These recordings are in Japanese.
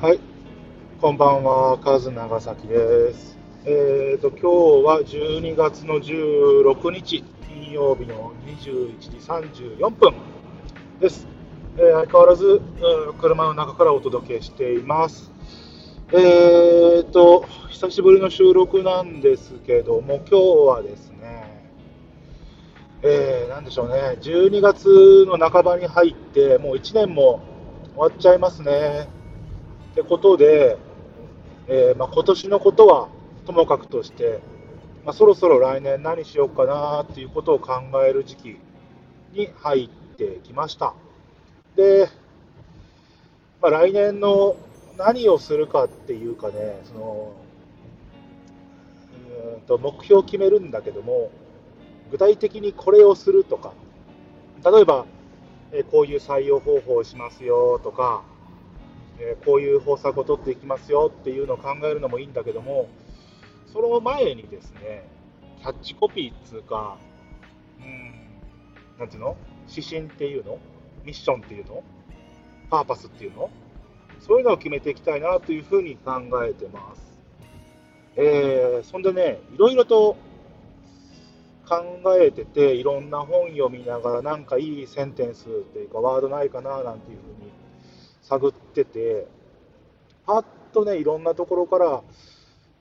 はい、こんばんは、カズ長崎です。えーと、今日は12月の16日、金曜日の21時34分です。えー相変わらず、うん車の中からお届けしています。えーと、久しぶりの収録なんですけども、今日はですね、えー、なんでしょうね、12月の半ばに入って、もう1年も終わっちゃいますね。ってことで、えーまあ、今年のことはともかくとして、まあ、そろそろ来年何しようかなっていうことを考える時期に入ってきました。で、まあ、来年の何をするかっていうかね、そのうんと目標を決めるんだけども、具体的にこれをするとか、例えば、えこういう採用方法をしますよとか、えこういう方策を取っていきますよっていうのを考えるのもいいんだけども、その前にですね、キャッチコピーっつうか、うん、なんていうの？指針っていうの？ミッションっていうの？パーパスっていうの？そういうのを決めていきたいなというふうに考えてます。えーそんでね、いろいろと考えてて、いろんな本読みながら、なんかいいセンテンスっていうか、ワードないかななんていうふうに探ってて、パッとね、いろんなところから、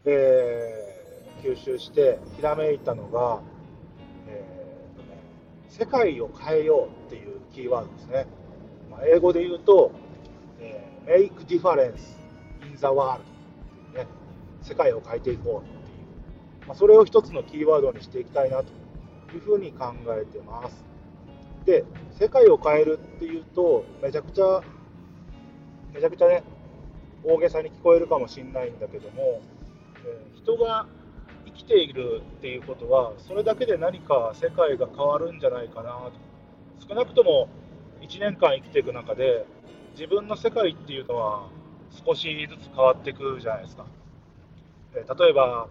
えー吸収して、ひらめいたのが、えーとね、世界を変えようっていうキーワードですね。まあ、英語で言うと、えー make difference in the world っていうね、世界を変えていこうっていう、まあ、それを一つのキーワードにしていきたいなというふうに考えてます。で、世界を変えるっていうと、めちゃくちゃ、めちゃくちゃね、大げさに聞こえるかもしれないんだけども、え人が生きているっていうことは、それだけで何か世界が変わるんじゃないかなと。少なくとも1年間生きていく中で、自分の世界っていうのは少しずつ変わっていくじゃないですか。え例えば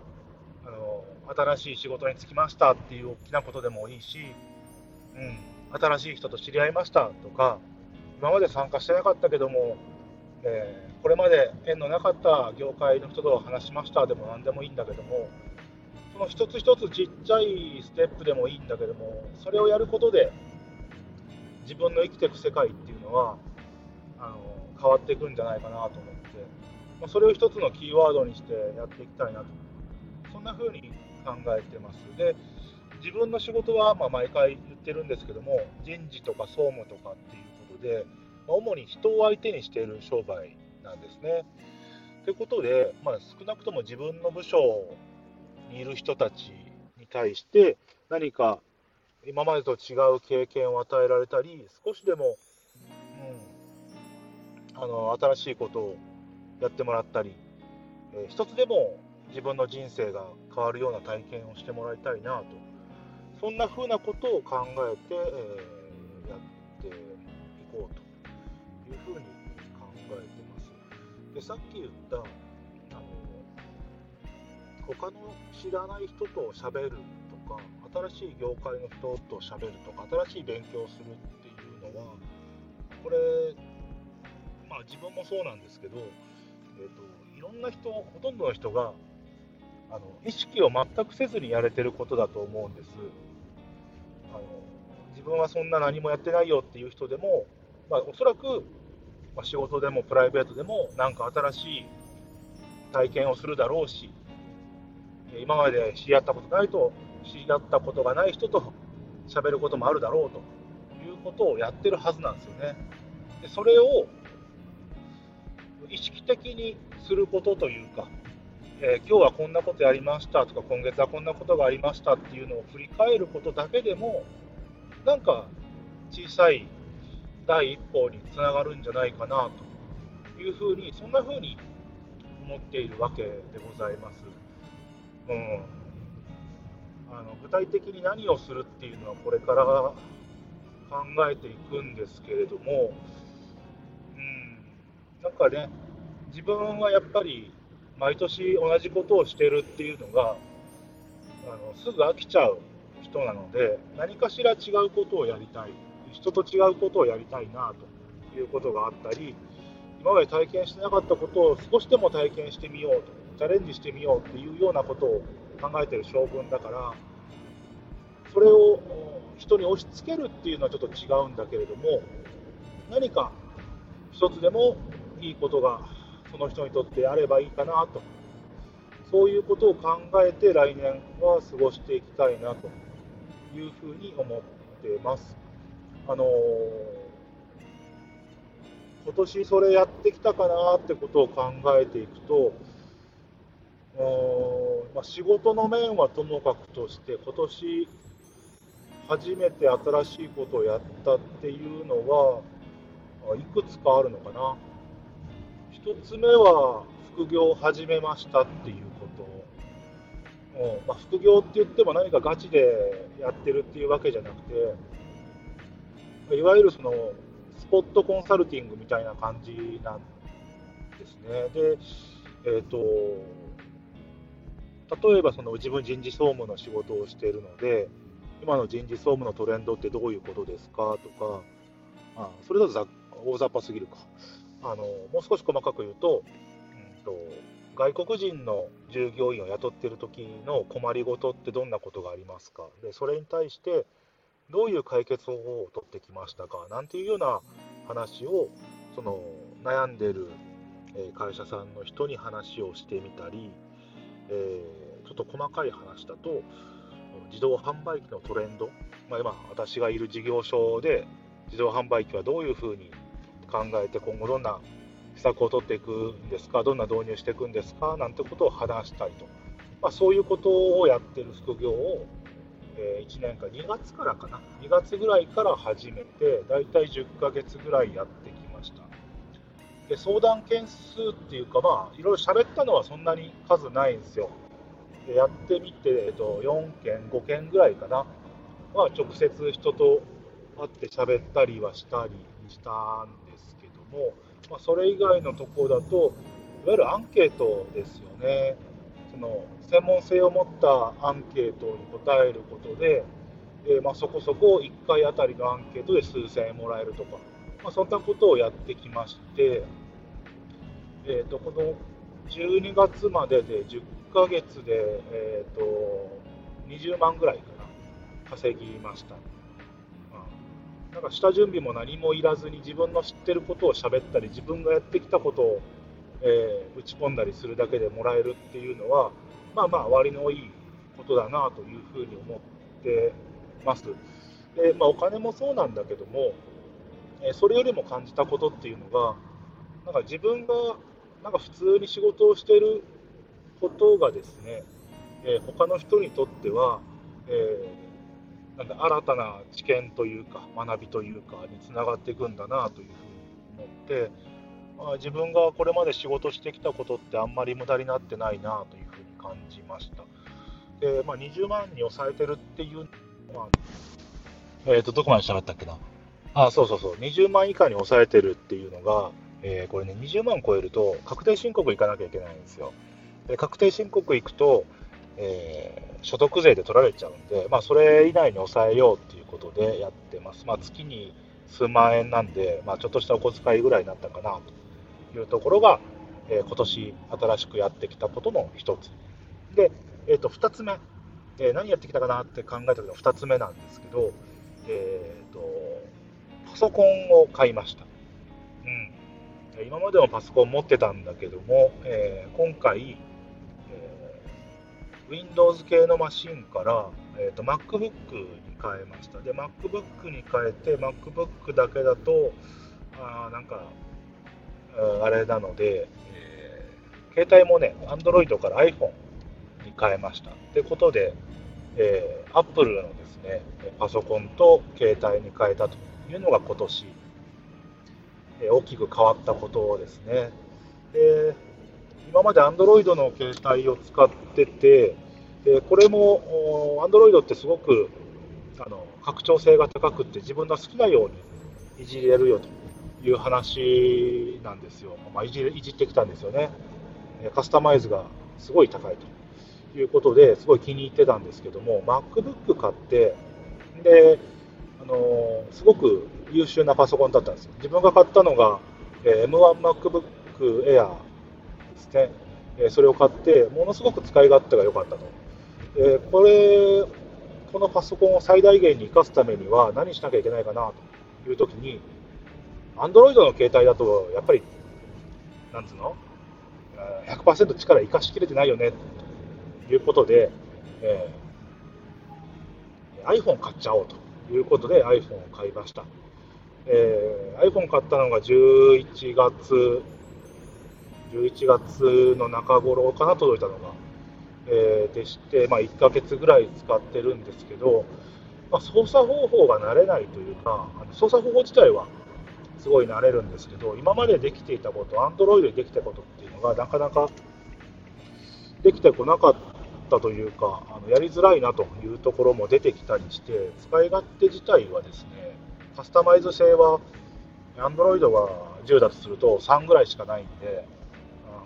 あの、新しい仕事に就きましたっていう大きなことでもいいし、うん、新しい人と知り合いましたとか、今まで参加してなかったけども、えーこれまで縁のなかった業界の人と話しましたでも何でもいいんだけども、その一つ一つちっちゃいステップでもいいんだけども、それをやることで、自分の生きていく世界っていうのは、あの変わっていくんじゃないかなと思って、まあそれを一つのキーワードにしてやっていきたいなと、そんな風に考えてます。で自分の仕事はま毎回言ってるんですけども、人事とか総務とかっていうことで、まあ主に人を相手にしている商売なんですね。ということで、まあ、少なくとも自分の部署にいる人たちに対して、何か今までと違う経験を与えられたり、少しでも、うん、あの新しいことをやってもらったり、えー一つでも自分の人生が変わるような体験をしてもらいたいなと、そんな風なことを考えて、えーいうふうに考えてます。で、さっき言った、あの他の知らない人と喋るとか、新しい業界の人と喋るとか、新しい勉強をするっていうのは、これ、まあ自分もそうなんですけど、えー、といろんな人、ほとんどの人があの意識を全くせずにやれてることだと思うんです。あの自分はそんな何もやってないよっていう人でも、まあ、おそらく、まあ、仕事でもプライベートでもなんか新しい体験をするだろうし、今まで知り合ったことないと、知り合ったことがない人と喋ることもあるだろうということをやってるはずなんですよね。でそれを意識的にすることというか、えー今日はこんなことやりましたとか、今月はこんなことがありましたっていうのを振り返ることだけでも、なんか小さい第一歩につながるんじゃないかなというふうに、そんなふうに思っているわけでございます。うん、あの具体的に何をするっていうのはこれから考えていくんですけれども、うん、なんかね、自分はやっぱり毎年同じことをしてるっていうのが、あのすぐ飽きちゃう人なので、何かしら違うことをやりたい、人と違うことをやりたいなということがあったり、今まで体験してなかったことを少しでも体験してみようと、チャレンジしてみようっていうようなことを考えてる将軍だから、それを人に押し付けるっていうのはちょっと違うんだけれども、何か一つでもいいことがその人にとってあればいいかなと、そういうことを考えて来年は過ごしていきたいなというふうに思ってます。あのー、今年それやってきたかなってことを考えていくと、まあ、仕事の面はともかくとして、今年初めて新しいことをやったっていうのはいくつかあるのかな。一つ目は副業を始めましたっていうこと。うんまあ、副業って言っても何かガチでやってるっていうわけじゃなくて、いわゆるそのスポットコンサルティングみたいな感じなんですね。で、えっ、ー、と、例えばその自分人事総務の仕事をしているので、今の人事総務のトレンドってどういうことですか？とか、あそれだと大雑把すぎるか。あのもう少し細かく言うと,、うんと、外国人の従業員を雇っている時の困りごとってどんなことがありますか？でそれに対してどういう解決方法を取ってきましたかなんていうような話をその悩んでる会社さんの人に話をしてみたり、え、ちょっと細かい話だと自動販売機のトレンド、まあ、今私がいる事業所で自動販売機はどういうふうに考えて今後どんな施策を取っていくんですかどんな導入していくんですかなんてことを話したりと、まあ、そういうことをやってる副業を、え1年間2月からかな。2月ぐらいから始めてだいたい10ヶ月ぐらいやってきました。で相談件数っていうかまあいろいろ喋ったのはそんなに数ないんですよ。でやってみて、えっと、4件5件ぐらいかな。は直接人と会って喋ったりはしたりしたんですけども、まあ、それ以外のとこだといわゆるアンケートですよね。の専門性を持ったアンケートに答えることで、えー、まあ、そこそこ1回あたりのアンケートで数千円もらえるとか、まあ、そんなことをやってきまして、えーと、この12月までで10ヶ月で、えーと、20万ぐらいかな稼ぎました。なんか下準備も何もいらずに自分の知ってることを喋ったり自分がやってきたことを、えー、打ち込んだりするだけでもらえるっていうのはまあまあ割のいいことだなというふうに思ってます。でまあ、お金もそうなんだけども、えー、それよりも感じたことっていうのがなんか自分がなんか普通に仕事をしてることがですね、えー、他の人にとっては、えー、なんだ新たな知見というか学びというかにつながっていくんだなというふうに思って、自分がこれまで仕事してきたことってあんまり無駄になってないなというふうに感じました。でまあ、20万に抑えてるっていうまあ、えっ、ー、とどこまで喋ったっけな？あそうそうそう20万以下に抑えてるっていうのが、えー、これね20万超えると確定申告行かなきゃいけないんですよ。で確定申告行くと、えー、所得税で取られちゃうんで、まあ、それ以内に抑えようっていうことでやってます。まあ、月に数万円なんで、まあ、ちょっとしたお小遣いぐらいになったかなというところが、えー、今年新しくやってきたことの一つ。で、えー、と2つ目、えー、何やってきたかなって考えた時の2つ目なんですけど、えーと、パソコンを買いました。うん、今までもパソコン持ってたんだけども、えー、今回、Windows 系のマシンから、えーと、MacBook に変えました。で、MacBook に変えて、MacBook だけだと、あなんか、あれなので、えー、携帯もね、Android から iPhone に変えました。ってことで、えー、Apple のですね、パソコンと携帯に変えたというのが今年、えー、大きく変わったことですね。で今まで Android の携帯を使ってて、でこれも Android ってすごくあの拡張性が高くて自分の好きなようにいじれるよという話なんですよ、まあ、いじいじってきたんですよね。カスタマイズがすごい高いと。いうことですごい気に入ってたんですけども MacBook 買ってであのすごく優秀なパソコンだったんですよ。自分が買ったのがえ M1MacBook Air ですね、えそれを買って、ものすごく使い勝手が良かったと。えこれ、このパソコンを最大限に生かすためには何しなきゃいけないかなという時にときに、Android の携帯だと、やっぱり、なんつうの ?100% 力生かしきれてないよね、ということで、えー、iPhone 買っちゃおうということで iPhone を買いました。えー、iPhone 買ったのが11月、11月の中頃かな、届いたのが。えー、でして、まあ、1ヶ月ぐらい使ってるんですけど、まあ、操作方法が慣れないというか、操作方法自体はすごい慣れるんですけど、今までできていたこと、Android でできたことっていうのが、なかなかできてこなかったというか、あのやりづらいなというところも出てきたりして、使い勝手自体はですね、カスタマイズ性は、Android が10だとすると3ぐらいしかないんで、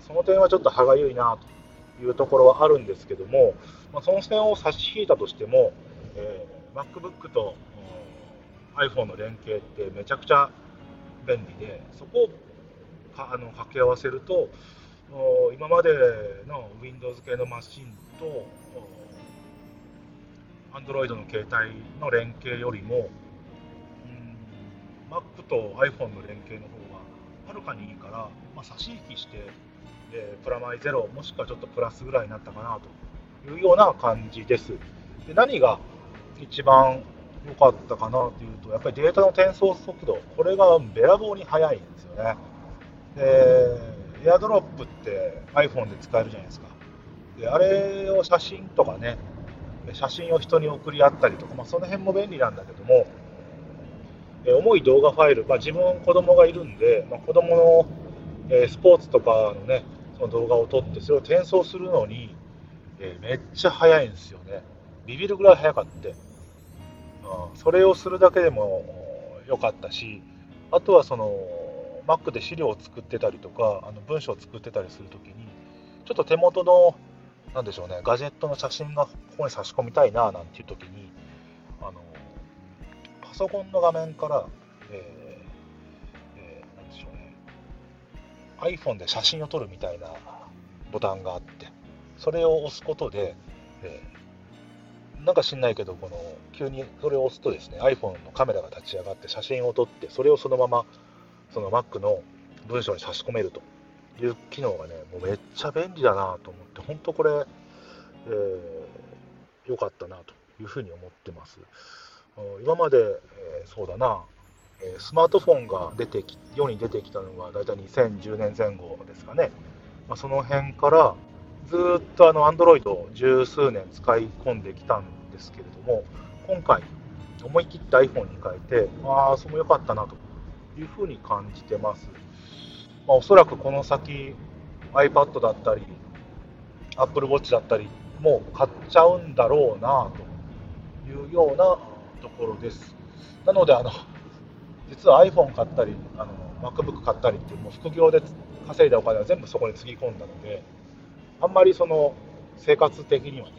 その点はちょっと歯がゆいなというところはあるんですけども、まあ、その線を差し引いたとしても、えー、MacBook と iPhone の連携ってめちゃくちゃ便利で、そこをかあの掛け合わせると、今までの Windows 系のマシンと Android の携帯の連携よりも、Mac と iPhone の連携の方がはるかにいいから、まあ、差し引きしてえー、プラマイゼロ、もしくはちょっとプラスぐらいになったかなというような感じです。で何が一番良かったかなというと、やっぱりデータの転送速度、これがべらぼうに速いんですよね。で、エアドロップって iPhone で使えるじゃないですか。で、あれを写真とかね、写真を人に送り合ったりとか、まあ、その辺も便利なんだけども、え重い動画ファイル、まあ、自分、子供がいるんで、まあ、子供の、えスポーツとかのね、その動画を撮ってそれを転送するのに、え、めっちゃ早いんですよねビビるぐらい早かった、それをするだけでも良かったしあとはその Mac で資料を作ってたりとかあの文章を作ってたりするときにちょっと手元のなんでしょうねガジェットの写真がここに差し込みたいななんていう時にあのパソコンの画面から、えー iPhone で写真を撮るみたいなボタンがあってそれを押すことで、えー、なんか知んないけどこの急にそれを押すとですね iPhone のカメラが立ち上がって写真を撮ってそれをそのままその Mac の文章に差し込めるという機能がねもうめっちゃ便利だなと思って本当これ良、えー、かったなというふうに思ってます。今まで、えー、そうだなえスマートフォンが出てき世に出てきたのが大体2010年前後ですかね、まあ、その辺からずっとあの Android を十数年使い込んできたんですけれども今回思い切って iPhone に変えてああそれも良かったなというふうに感じてます、まあ、おそらくこの先 iPad だったり Apple Watch だったりもう買っちゃうんだろうなというようなところです。なのであの実は iPhone 買ったりあの MacBook 買ったりっていうもう副業で稼いだお金は全部そこにつぎ込んだのであんまりその生活的にはね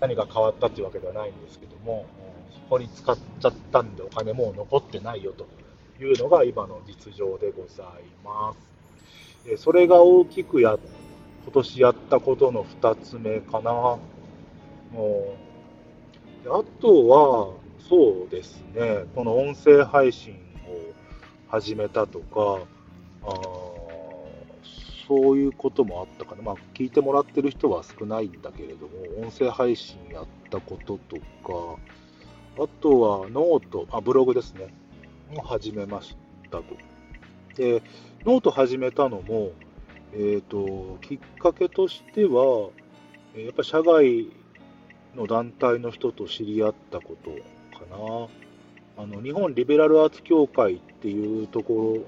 何か変わったっていうわけではないんですけどもそこに使っちゃったんでお金もう残ってないよというのが今の実情でございます。それが大きくや今年やったことの2つ目かなもう。あとは、そうですね、この音声配信を始めたとか、あそういうこともあったかな、まあ、聞いてもらってる人は少ないんだけれども、音声配信やったこととか、あとはノート、あブログですね、を始めましたと。で、ノート始めたのも、えーと、きっかけとしては、やっぱ社外の団体の人と知り合ったことかな。あの日本リベラルアーツ協会っていうところ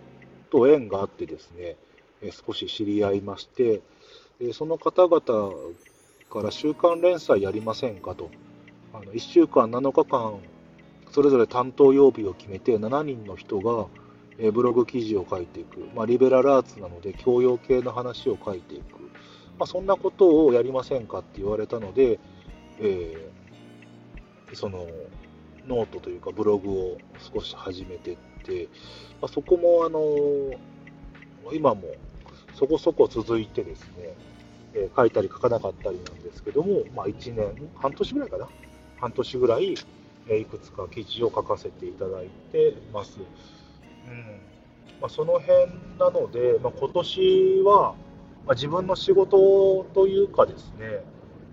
と縁があってですね、少し知り合いまして、その方々から週刊連載やりませんかと、あの1週間7日間、それぞれ担当曜日を決めて、7人の人がブログ記事を書いていく、まあ、リベラルアーツなので教養系の話を書いていく、まあ、そんなことをやりませんかって言われたので、えー、そのノートというかブログを少し始めてって、まあ、そこもあの今もそこそこ続いてですね、えー、書いたり書かなかったりなんですけども、まあ、1年、半年ぐらいかな、半年ぐらい、えー、いくつか記事を書かせていただいてます。うんまあ、その辺なので、まあ、今年は、まあ、自分の仕事というかですね、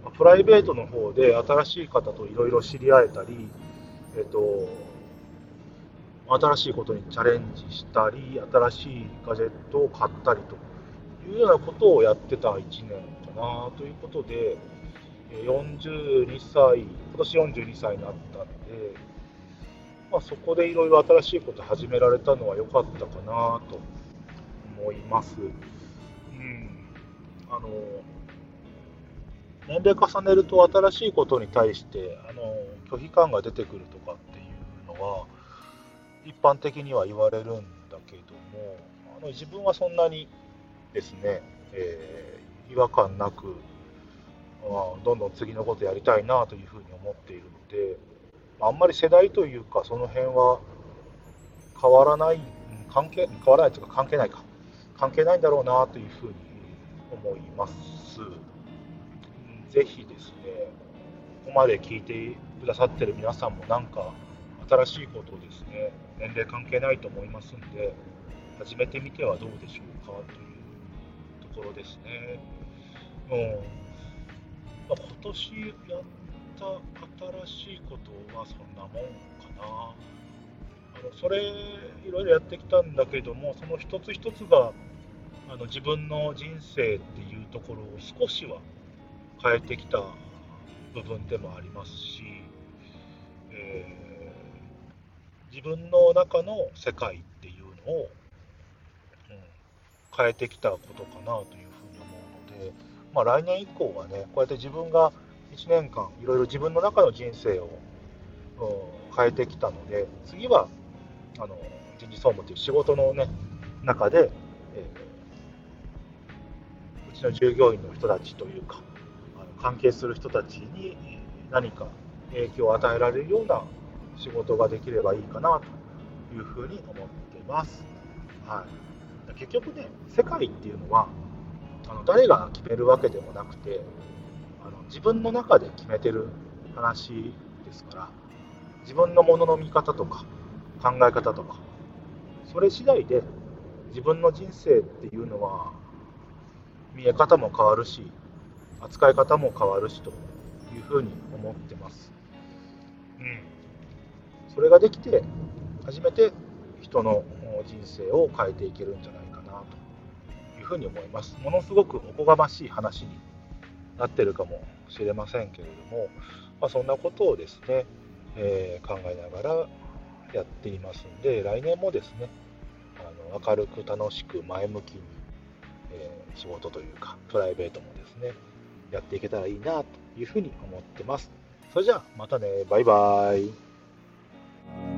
まプライベートの方で新しい方といろいろ知り合えたり、えっ、と、新しいことにチャレンジしたり、新しいガジェットを買ったりというようなことをやってた1年かなということで、42歳、今年42歳になったので、まあ、そこでいろいろ新しいこと始められたのは良かったかなと思います。うん。あの、年齢重ねると新しいことに対してあの拒否感が出てくるとかっていうのは一般的には言われるんだけどもあの自分はそんなにですね、えー、違和感なく、まあ、どんどん次のことやりたいなというふうに思っているのであんまり世代というかその辺は変わらない関係変わらないというか関係ないか関係ないんだろうなというふうに思います。ぜひですね、ここまで聞いてくださってる皆さんもなんか新しいことをですね、年齢関係ないと思いますんで、始めてみてはどうでしょうかというところですね。うんまあ、今年やった新しいことはそんなもんかな。あのそれいろいろやってきたんだけどもその一つ一つがあの自分の人生っていうところを少しは変えてきた部分でもありますし、えー、自分の中の世界っていうのを、うん、変えてきたことかなというふうに思うので、まあ、来年以降はねこうやって自分が1年間いろいろ自分の中の人生を、うん、変えてきたので次はあの人事総務という仕事の、ね、中で、えー、うちの従業員の人たちというかあの関係する人たちに何か影響を与えられるような仕事ができればいいかなというふうに思ってます。はい、結局ね、世界っていうのはあの誰が決めるわけでもなくてあの自分の中で決めてる話ですから自分のものの見方とか考え方とかそれ次第で自分の人生っていうのは見え方も変わるし扱い方も変わるしというふうに思ってます。うん。それができて、初めて人の人生を変えていけるんじゃないかなというふうに思います。ものすごくおこがましい話になってるかもしれませんけれども、まあ、そんなことをですね、えー、考えながらやっていますんで、来年もですね、あの明るく楽しく前向きに、えー、仕事というか、プライベートもですね、やっていけたらいいなというふうに思ってます。それじゃあまたね、バイバーイ。Thank you.